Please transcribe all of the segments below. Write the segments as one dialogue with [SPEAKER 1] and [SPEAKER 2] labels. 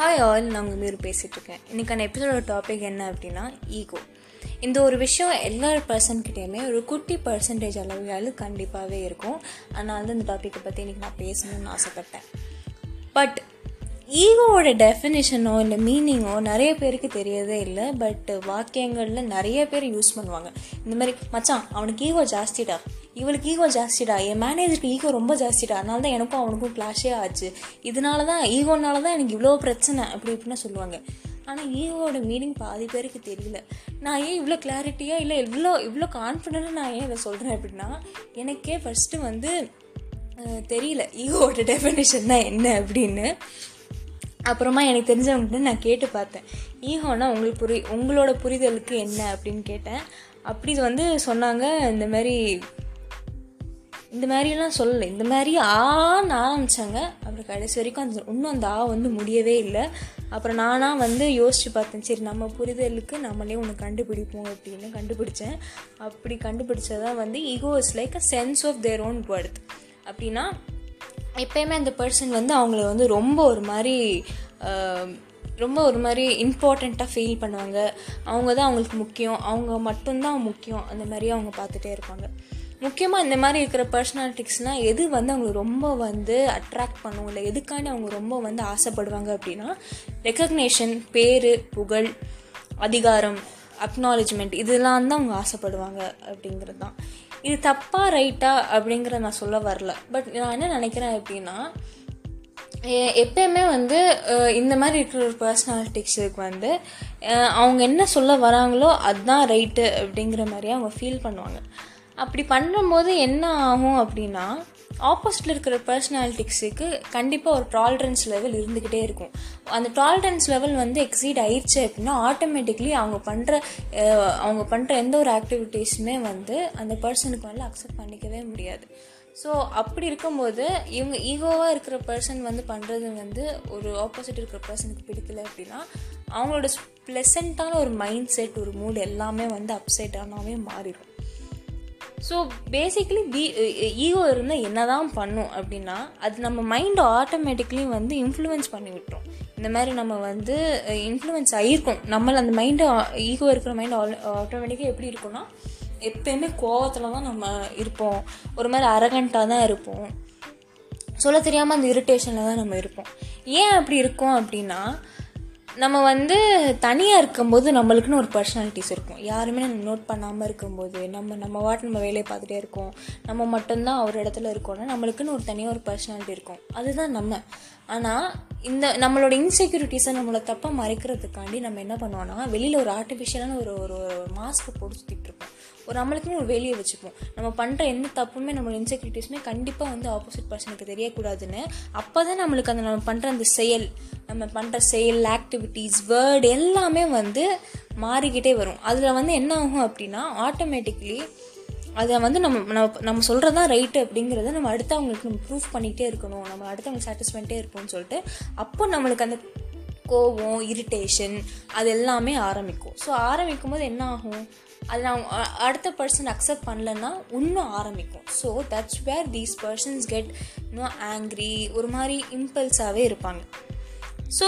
[SPEAKER 1] Hi all நான் உங்கள் மீறு பேசிகிட்ருக்கேன் இன்றைக்கான எபிசோட டாபிக் என்ன அப்படின்னா ஈகோ இந்த ஒரு விஷயம் எல்லா பர்சன்கிட்டேயுமே ஒரு குட்டி பர்சன்டேஜ் அளவுகள் கண்டிப்பாகவே இருக்கும். அதனால தான் இந்த டாப்பிக்கை பற்றி இன்றைக்கி நான் பேசணும்னு ஆசைப்பட்டேன். பட் ஈகோவோட டெஃபினேஷனோ இல்லை மீனிங்கோ நிறைய பேருக்கு தெரியவே இல்லை. பட் வாக்கியங்களில் நிறைய பேர் யூஸ் பண்ணுவாங்க. இந்த மாதிரி மச்சான் அவனுக்கு ஈகோ ஜாஸ்திடா. இவளுக்கு ஈகோ ஜாஸ்திடா. என் மேனேஜருக்கு ஈகோ ரொம்ப ஜாஸ்திடா. அதனால தான் எனக்கும் அவனுக்கும் கிளாஷே ஆச்சு. இதனால தான் ஈகோனால தான் எனக்கு இவ்வளோ பிரச்சனை அப்படி இப்படின்னு சொல்லுவாங்க. ஆனால் ஈகோவோட மீனிங் பாதி பேருக்கு தெரியல. நான் ஏன் இவ்வளோ கிளாரிட்டியாக இல்லை இவ்வளோ இவ்வளோ கான்ஃபிடென்ட்டாக நான் ஏன் இதை சொல்கிறேன் அப்படின்னா எனக்கே ஃபஸ்ட்டு வந்து தெரியல. ஈகோவோட டெஃபினேஷன் தான் என்ன அப்படின்னு. அப்புறமா எனக்கு தெரிஞ்சவங்ககிட்ட நான் கேட்டு பார்த்தேன். ஈகோனா உங்களுக்கு புரி உங்களோட புரிதலுக்கு என்ன அப்படின்னு கேட்டேன். அப்படி வந்து சொன்னாங்க. இந்த மாதிரி இந்த மாதிரிலாம் சொல்லலை. இந்த மாதிரி ஆன்னு ஆரம்பித்தாங்க அப்புறம் கடைசி வரைக்கும் அந்த இன்னும் அந்த ஆ வந்து முடியவே இல்லை. அப்புறம் நானாக வந்து யோசித்து பார்த்தேன். சரி நம்ம புரிதலுக்கு நம்மளே ஒன்று கண்டுபிடிப்போம் அப்படின்னு கண்டுபிடிச்சேன். அப்படி கண்டுபிடிச்சதான் வந்து ego is like a sense of their own birth அப்படின்னா எப்பயுமே அந்த பர்சன் வந்து அவங்கள வந்து ரொம்ப ஒரு மாதிரி ரொம்ப ஒரு மாதிரி இம்பார்ட்டண்ட்டாக ஃபீல் பண்ணுவாங்க. அவங்க தான் அவங்களுக்கு முக்கியம். அவங்க மட்டும்தான் முக்கியம். அந்த மாதிரி அவங்க பார்த்துட்டே இருப்பாங்க. முக்கியமாக இந்த மாதிரி இருக்கிற பர்சனாலிட்டிக்ஸ்னால் எது வந்து அவங்களுக்கு ரொம்ப வந்து அட்ராக்ட் பண்ணும்? இல்லை எதுக்காண்டி அவங்க ரொம்ப வந்து ஆசைப்படுவாங்க அப்படின்னா ரெக்கக்னேஷன் பேர் புகழ் அதிகாரம் அக்னாலேஜ்மெண்ட் இதெல்லாம் தான் அவங்க ஆசைப்படுவாங்க அப்படிங்கிறது தான் இது தப்பாக ரைட்டா அப்படிங்கிறத நான் சொல்ல வரல. பட் நான் என்ன நினைக்கிறேன் அப்படின்னா எப்பயுமே வந்து இந்த மாதிரி இருக்கிற ஒரு பர்சனாலிட்டிக்ஸுக்கு வந்து அவங்க என்ன சொல்ல வராங்களோ அதுதான் ரைட்டு அப்படிங்கிற மாதிரியே அவங்க ஃபீல் பண்ணுவாங்க. அப்படி பண்ணும்போது என்ன ஆகும் அப்படின்னா ஆப்போசிட்டில் இருக்கிற பர்சனாலிட்டிக்ஸுக்கு கண்டிப்பாக ஒரு டாலரன்ஸ் லெவல் இருந்துக்கிட்டே இருக்கும். அந்த டாலரன்ஸ் லெவல் வந்து எக்ஸீட் ஆயிடுச்சு அப்படின்னா ஆட்டோமேட்டிக்லி அவங்க பண்ணுற அவங்க பண்ணுற எந்த ஒரு ஆக்டிவிட்டீஸுமே வந்து அந்த பர்சனுக்கு வந்து அக்செப்ட் பண்ணிக்கவே முடியாது. ஸோ அப்படி இருக்கும்போது இவங்க ஈகோவாக இருக்கிற பர்சன் வந்து பண்ணுறது வந்து ஒரு ஆப்போசிட் இருக்கிற பர்சனுக்கு பிடிக்கல அப்படின்னா அவங்களோட ப்ளசண்ட்டான ஒரு மைண்ட் செட் ஒரு மூட் எல்லாமே வந்து அப்செட் ஆனாவே மாறிடும் so basically be ego e, e, இருந்தால் என்ன தான் பண்ணும் அப்படின்னா அது நம்ம மைண்டை ஆட்டோமேட்டிக்லி வந்து இன்ஃப்ளூயன்ஸ் பண்ணி விட்டுரும். இந்த மாதிரி நம்ம வந்து e, இன்ஃப்ளூயன்ஸ் ஆகிருக்கும் நம்மள அந்த மைண்டு ஈகோ இருக்கிற மைண்ட் ஆட்டோமேட்டிக்காக எப்படி இருக்கும்னா எப்பயுமே கோவத்தில் தான் நம்ம இருப்போம். ஒரு மாதிரி அரகண்ட்டாக தான் இருப்போம். சொல்ல தெரியாமல் அந்த இரிட்டேஷனில் தான் நம்ம இருப்போம். ஏன் அப்படி இருக்கோம் அப்படின்னா நம்ம வந்து தனியாக இருக்கும்போது நம்மளுக்குன்னு ஒரு பர்சனாலிட்டிஸ் இருக்கும். யாருமே நம்ம நோட் பண்ணாமல் இருக்கும்போது நம்ம நம்ம வாட்டு நம்ம வேலையை பார்த்துட்டே இருக்கோம். நம்ம மட்டும்தான் ஒரு இடத்துல இருக்கோம்னா நம்மளுக்குன்னு ஒரு தனியாக ஒரு பர்சனாலிட்டி இருக்கும். அதுதான் நம்ம. ஆனால் இந்த நம்மளோட இன்செக்யூரிட்டிஸை நம்மளோட தப்பாக மறைக்கிறதுக்காண்டி நம்ம என்ன பண்ணுவோம்னா வெளியில் ஒரு ஆர்டிஃபிஷியலான ஒரு ஒரு மாஸ்க்கை போட்டு சுற்றிட்டு இருப்போம். ஒரு நம்மளுக்குன்னு ஒரு வெளியே வச்சுப்போம் நம்ம பண்ணுற எந்த தப்புமே நம்மளோட இன்செக்யூரிட்டிஸுமே கண்டிப்பாக வந்து ஆப்போசிட் பர்சனுக்கு தெரியக்கூடாதுன்னு அப்போ தான் நம்மளுக்கு அந்த நம்ம பண்ணுற அந்த செயல் நம்ம பண்ணுற செயல் ஆக்டிவிட்டீஸ் வேர்டு எல்லாமே வந்து மாறிக்கிட்டே வரும். அதில் வந்து என்ன ஆகும் அப்படின்னா ஆட்டோமேட்டிக்லி அதை வந்து நம்ம நம்ம நம்ம சொல்கிறது தான் ரைட்டு அப்படிங்கிறத நம்ம அடுத்தவங்களுக்கு நம்ம ப்ரூஃப் பண்ணிகிட்டே இருக்கணும். நம்ம அடுத்தவங்களுக்கு சாட்டிஸ் இருப்போம்னு சொல்லிட்டு அப்போ நம்மளுக்கு அந்த கோவம் இரிட்டேஷன் அது எல்லாமே ஆரம்பிக்கும். ஸோ ஆரம்பிக்கும் போது என்ன ஆகும்? அது நான் அடுத்த பர்சன் அக்செப்ட் பண்ணலன்னா இன்னும் ஆரம்பிக்கும். So that's where these persons get இன்னும் ஆங்க்ரி ஒரு மாதிரி இம்பல்ஸாகவே இருப்பாங்க. ஸோ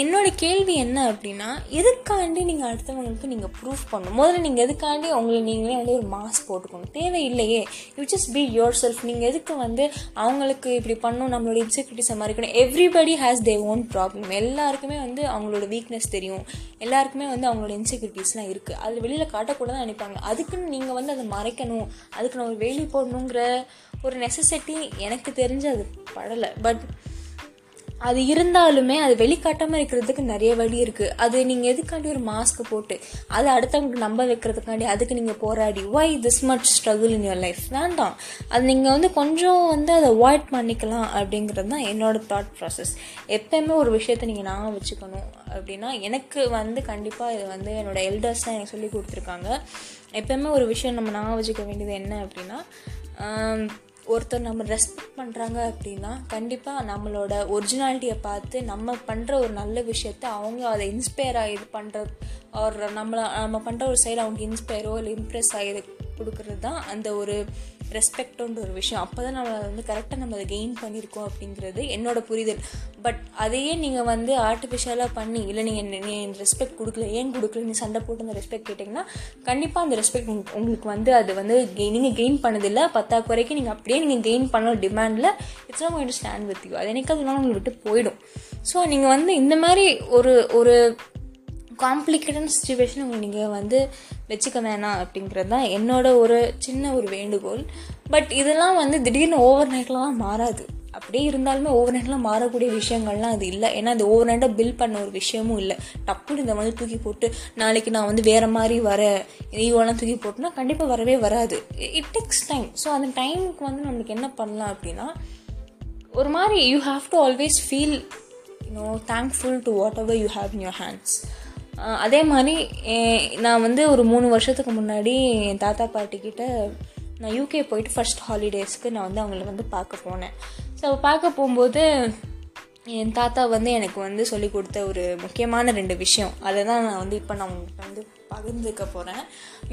[SPEAKER 1] என்னோட கேள்வி என்ன அப்படின்னா எதுக்காண்டி நீங்கள் அடுத்தவங்களுக்கு நீங்கள் ப்ரூஃப் பண்ணணும்? முதல்ல நீங்கள் எதுக்காண்டி உங்களை நீங்களே வந்து ஒரு மாஸ்க் போட்டுக்கணும்? தேவையில்லையே. You just be yourself நீங்கள் எதுக்கு வந்து அவங்களுக்கு இப்படி பண்ணணும் நம்மளோட இன்செக்யூரிட்டிஸை மறைக்கணும்? Everybody has they own problem எல்லாருக்குமே வந்து அவங்களோட வீக்னஸ் தெரியும். எல்லாருக்குமே வந்து அவங்களோட இன்செக்யூரிட்டிஸ்லாம் இருக்குது அது வெளியில் காட்டக்கூட தான் நினைப்பாங்க. அதுக்குன்னு நீங்கள் வந்து அதை மறைக்கணும். அதுக்கு நான் ஒரு வேலி போடணுங்கிற ஒரு நெசசிட்டி எனக்கு தெரிஞ்சு அது படலை. பட் அது இருந்தாலுமே அது வெளிக்காட்டாமல் இருக்கிறதுக்கு நிறைய வழி இருக்குது அது நீங்கள் எதுக்காண்டி ஒரு மாஸ்க் போட்டு அதை அடுத்தவங்களுக்கு நம்ப வைக்கிறதுக்காண்டி அதுக்கு நீங்கள் போராடி why this much struggle in your life வேண்டாம். அது நீங்கள் வந்து கொஞ்சம் வந்து அதை அவாய்ட் பண்ணிக்கலாம் அப்படிங்கிறது தான் என்னோட தாட் ப்ராசஸ் எப்பயுமே ஒரு விஷயத்தை நீங்கள் நான் வச்சுக்கணும் அப்படின்னா எனக்கு வந்து கண்டிப்பாக இது வந்து என்னோட எல்டர்ஸ் தான் எனக்கு சொல்லி கொடுத்துருக்காங்க. எப்பயுமே ஒரு விஷயம் நம்ம நான் வச்சுக்க வேண்டியது என்ன அப்படின்னா ஒருத்தர் நம்ம ரெஸ்பெக்ட் பண்ணுறாங்க அப்படின்னா கண்டிப்பாக நம்மளோட ஒரிஜினாலிட்டியை பார்த்து நம்ம பண்ணுற ஒரு நல்ல விஷயத்த அவங்க அதை இன்ஸ்பயர் ஆகி இது பண்ணுற ஒரு நம்மளை நம்ம பண்ணுற ஒரு சைடு அவங்க இன்ஸ்பயரோ இல்லை இம்ப்ரெஸ் ஆகி கொடுக்கறது தான் அந்த ஒரு ரெஸ்பெக்டோன்ற ஒரு விஷயம். அப்போ தான் நம்ம வந்து கரெக்டாக நம்ம அதை கெயின் பண்ணியிருக்கோம் அப்படிங்கிறது என்னோட புரிதல். பட் அதையே நீங்கள் வந்து ஆர்டிஃபிஷியலாக பண்ணி இல்லை நீங்கள் நீ ரெஸ்பெக்ட் கொடுக்கல ஏன் கொடுக்கல நீ சண்டை போட்டு அந்த ரெஸ்பெக்ட் கேட்டிங்கன்னா கண்டிப்பாக அந்த ரெஸ்பெக்ட் உங்களுக்கு வந்து அது வந்து நீங்கள் கெயின் பண்ணதில்லை. பத்தாக்குறைக்கு நீங்கள் அப்படியே நீங்கள் கெயின் பண்ண டிமாண்டில் it's not stand with you அது என்னைக்கு அதனால உங்களை விட்டு போயிடும். ஸோ நீங்கள் வந்து இந்த மாதிரி ஒரு ஒரு காம்ப்ளிகேட்டட் சுச்சுவேஷன் உங்களை நீங்கள் வந்து வச்சுக்க வேணாம் அப்படிங்கிறது தான் என்னோட ஒரு சின்ன ஒரு வேண்டுகோள். பட் இதெல்லாம் வந்து திடீர்னு ஓவர் நைட்லாம் மாறாது. அப்படியே இருந்தாலுமே ஓவர் நைட்லாம் மாறக்கூடிய விஷயங்கள்லாம் அது இல்லை. ஏன்னா அது ஓவர் நைட்டாக பில் பண்ண ஒரு விஷயமும் இல்லை. டப்புன்னு இந்த மாதிரி தூக்கி போட்டு நாளைக்கு நான் வந்து வேறு மாதிரி வர ஈவோலாம் தூக்கி போட்டுனா கண்டிப்பாக வரவே வராது. இட் டேக்ஸ் டைம் ஸோ அந்த டைமுக்கு வந்து நம்மளுக்கு என்ன பண்ணலாம் அப்படின்னா ஒரு மாதிரி you have to always feel you know thankful to whatever you have in your hands அதே மாதிரி நான் வந்து ஒரு மூணு வருஷத்துக்கு முன்னாடி என் தாத்தா பாட்டிக்கிட்ட நான் யூகே போயிட்டு ஃபர்ஸ்ட் ஹாலிடேஸ்க்கு நான் வந்து அவங்கள வந்து பார்க்க போனேன். ஸோ பார்க்க போகும்போது என் தாத்தா வந்து எனக்கு வந்து சொல்லி கொடுத்த ஒரு முக்கியமான ரெண்டு விஷயம். அதை தான் நான் வந்து இப்போ நான் உங்கள்கிட்ட வந்து பகிர்ந்துக்க போகிறேன்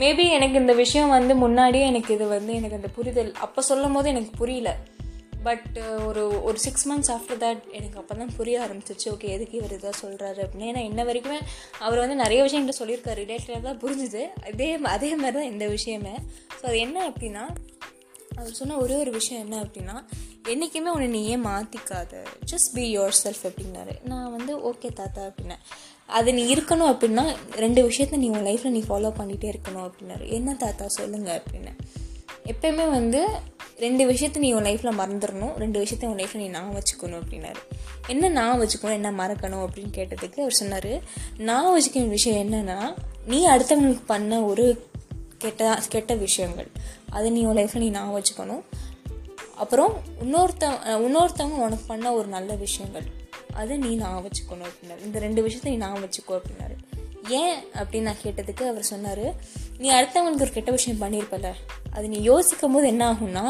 [SPEAKER 1] மேபி எனக்கு இந்த விஷயம் வந்து முன்னாடியே எனக்கு இது வந்து எனக்கு அந்த புரிதல் அப்போ சொல்லும் போது எனக்கு புரியல. பட் uh, ஒரு ஒரு சிக்ஸ் மந்த்ஸ் ஆஃப்டர் தட் எனக்கு அப்போ தான் புரிய ஆரம்பிச்சிச்சு. ஓகே எதுக்கு இவர் இதாக சொல்கிறாரு அப்படின்னு. ஏன்னா இன்ன வரைக்குமே அவர் வந்து நிறைய விஷயம் என்கிட்ட சொல்லியிருக்காரு. ரிலேட்டடாக தான் புரிஞ்சுது. அதே அதே மாதிரி தான் இந்த விஷயமே. ஸோ அது என்ன அப்படின்னா அவர் சொன்ன ஒரே ஒரு விஷயம் என்ன அப்படின்னா என்றைக்குமே உன்னை நீயே மாற்றிக்காத ஜஸ்ட் பி யோர் செல்ஃப் அப்படின்னாரு. நான் வந்து ஓகே தாத்தா அப்படின்னேன். அது நீ இருக்கணும் அப்படின்னா ரெண்டு விஷயத்த நீ உன் லைஃப்பில் நீ ஃபாலோ பண்ணிகிட்டே இருக்கணும் அப்படின்னாரு. என்ன தாத்தா சொல்லுங்கள் அப்படின்னு. எப்பயுமே வந்து ரெண்டு விஷயத்த நீ உன் லைஃப்பில் மறந்துடணும். ரெண்டு விஷயத்த உன் லைஃப்பில் நீ நான் வச்சுக்கணும் அப்படின்னாரு. என்ன நான் வச்சுக்கணும் என்ன மறக்கணும் அப்படின்னு கேட்டதுக்கு அவர் சொன்னார் நான் வச்சுக்க விஷயம் என்னென்னா நீ அடுத்தவங்களுக்கு பண்ண ஒரு கெட்ட கெட்ட விஷயங்கள். அதை நீ உன் லைஃப்பில் நீ நான் வச்சுக்கணும். அப்புறம் இன்னொருத்த இன்னொருத்தவங்க உனக்கு பண்ண ஒரு நல்ல விஷயங்கள் அதை நீ நான் வச்சுக்கணும் அப்படின்னாரு. இந்த ரெண்டு விஷயத்த நீ நான் வச்சுக்கோ அப்படின்னாரு. ஏன் அப்படின்னு நான் கேட்டதுக்கு அவர் சொன்னார் நீ அடுத்தவங்களுக்கு ஒரு கெட்ட விஷயம் பண்ணியிருப்பல அது நீ யோசிக்கும் போது என்ன ஆகும்னா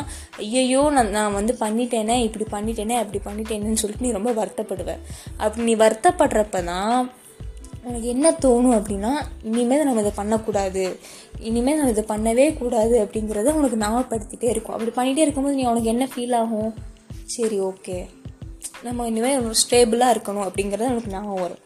[SPEAKER 1] ஐயையோ நான் நான் வந்து பண்ணிட்டேனே இப்படி பண்ணிட்டேனே அப்படி பண்ணிட்டேனேன்னு சொல்லிட்டு நீ ரொம்ப வருத்தப்படுவேன் அப்படி நீ வருத்தப்படுறப்ப தான் உனக்கு என்ன தோணும் அப்படின்னா இனிமேல் நம்ம இதை பண்ணக்கூடாது. இனிமேல் நம்ம இதை பண்ணவே கூடாது அப்படிங்கிறத உனக்கு ஞாபகப்படுத்திட்டே இருக்கும். அப்படி பண்ணிகிட்டே இருக்கும்போது நீ உனக்கு என்ன ஃபீல் ஆகும்? சரி ஓகே நம்ம இனிமேல் ஸ்டேபிளாக இருக்கணும் அப்படிங்கிறது உனக்கு ஞாபகம் வரும்.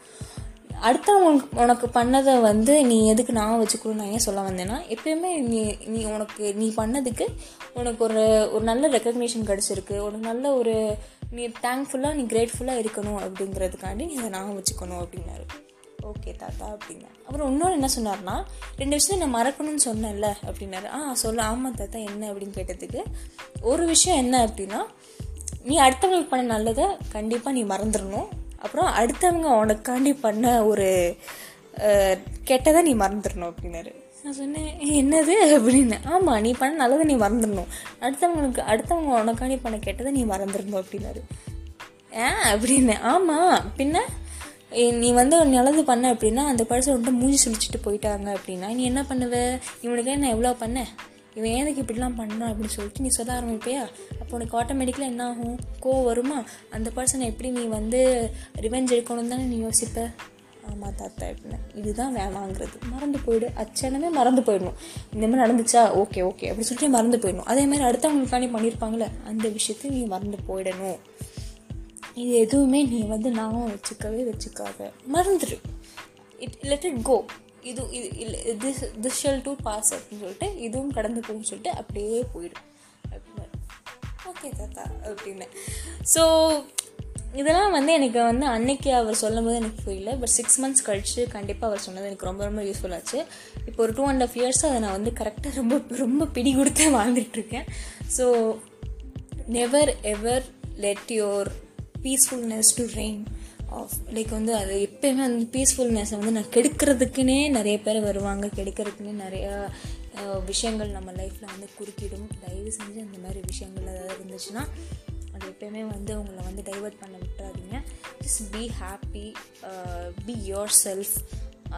[SPEAKER 1] அடுத்தவங்களுக்கு உனக்கு பண்ணதை வந்து நீ எதுக்கு நான் வச்சுக்கணும் நான் ஏன் சொல்ல வந்தேன்னா எப்பயுமே நீ நீ உனக்கு நீ பண்ணதுக்கு உனக்கு ஒரு ஒரு நல்ல ரெக்கக்னேஷன் கிடச்சிருக்கு. ஒரு நல்ல ஒரு நீ தேங்க்ஃபுல்லாக நீ கிரேட்ஃபுல்லாக இருக்கணும் அப்படிங்கிறதுக்காண்டி நீ அதை நான் வச்சுக்கணும் அப்படின்னாரு. ஓகே தாத்தா அப்படின்னா. அப்புறம் இன்னொன்று என்ன சொன்னார்னா ரெண்டு விஷயம் நான் மறக்கணும்னு சொன்னேன்ல அப்படின்னாரு. ஆ சொல்ல. ஆமாம் தாத்தா என்ன அப்படின்னு கேட்டதுக்கு ஒரு விஷயம் என்ன அப்படின்னா நீ அடுத்தவங்களுக்கு பண்ண நல்லதை கண்டிப்பாக நீ மறந்துடணும். அப்புறம் அடுத்தவங்க உனக்காண்டி பண்ண ஒரு கெட்டதை நீ மறந்துடணும் அப்படின்னாரு. நான் சொன்னேன் என்னது? அப்படின்னு. ஆமாம் நீ பண்ண நல்லதை நீ மறந்துடணும். அடுத்தவங்களுக்கு அடுத்தவங்க உனக்காண்டி பண்ண கெட்டதை நீ மறந்துடணும் அப்படின்னாரு. ஏன் அப்படின்னு. ஆமாம் பின்ன? நீ வந்து நல்லது பண்ண அப்படின்னா அந்த பர்சன் வந்துட்டு மூஞ்சி சுழிச்சிட்டு போயிட்டாங்க அப்படின்னா நீ என்ன பண்ணுவ? இவனுக்கு நான் எவ்வளோ பண்ணேன் இவன் ஏதுக்கு இப்படிலாம் பண்ணான் அப்படின்னு சொல்லிட்டு நீ சொல்ல ஆரம்பிப்பியா? அப்போ உனக்கு ஆட்டோமேட்டிக்கலாக என்ன ஆகும் கோவம் வருமா? அந்த பர்சனை எப்படி நீ வந்து ரிவெஞ்ச் எடுக்கணும் தானே நீ யோசிப்ப? ஆமாம் தாத்தா எப்படின்னு இதுதான் வேணாங்கிறது. மறந்து போயிடு. அச்சனமே மறந்து போயிடணும். இந்த மாதிரி நடந்துச்சா? Okay okay. அப்படி சொல்லிட்டு மறந்து போயிடணும். அதே மாதிரி அடுத்தவங்களுக்காண்டி பண்ணியிருப்பாங்களே அந்த விஷயத்தை நீ மறந்து போயிடணும். இது எதுவுமே நீ வந்து நாமும் வச்சுக்கவே வச்சுக்காத. மறந்துடு இட் லெட் இட் கோ இது இது this this shall too pass அப்படின்னு சொல்லிட்டு இதுவும் கடந்து போகும்னு சொல்லிட்டு அப்படியே போயிடும். அப்படின்னு ஓகே தாத்தா அப்படின்னு. ஸோ இதெல்லாம் வந்து எனக்கு வந்து அன்னைக்கு அவர் சொல்லும் போது எனக்கு புரியல. பட் சிக்ஸ் மந்த்ஸ் கழிச்சு கண்டிப்பாக அவர் சொன்னது எனக்கு ரொம்ப ரொம்ப யூஸ்ஃபுல் ஆச்சு. இப்போ ஒரு டூ அண்ட் ஆஃப் இயர்ஸ் அதை நான் வந்து கரெக்டாக ரொம்ப ரொம்ப பிடி கொடுத்து வாழ்ந்துட்டுருக்கேன் so never ever let your peacefulness to rain like வந்து அது எப்பயுமே அந்த பீஸ்ஃபுல்னஸை வந்து நான் கெடுக்கிறதுக்குனே நிறைய பேர் வருவாங்க. கெடுக்கிறதுக்குன்னே நிறையா விஷயங்கள் நம்ம லைஃப்பில் வந்து குறுக்கிடும். தயவு செஞ்சு அந்த மாதிரி விஷயங்கள் ஏதாவது இருந்துச்சுன்னா அது எப்பயுமே வந்து உங்களை வந்து டைவெர்ட் பண்ண விட்டுறாதீங்க. Just be happy be yourself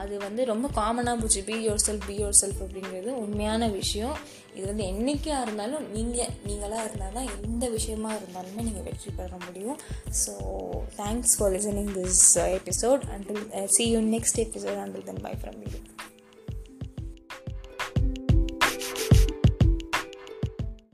[SPEAKER 1] அது வந்து ரொம்ப காமனாக போச்சு. Be yourself be yourself அப்படிங்கிறது உண்மையான விஷயம். இது வந்து என்றைக்காக இருந்தாலும் நீங்கள் நீங்களாக இருந்தால் தான் எந்த விஷயமா இருந்தாலுமே நீங்கள் வெற்றி பெற முடியும். So thanks for listening this episode until see you next episode until then bye from you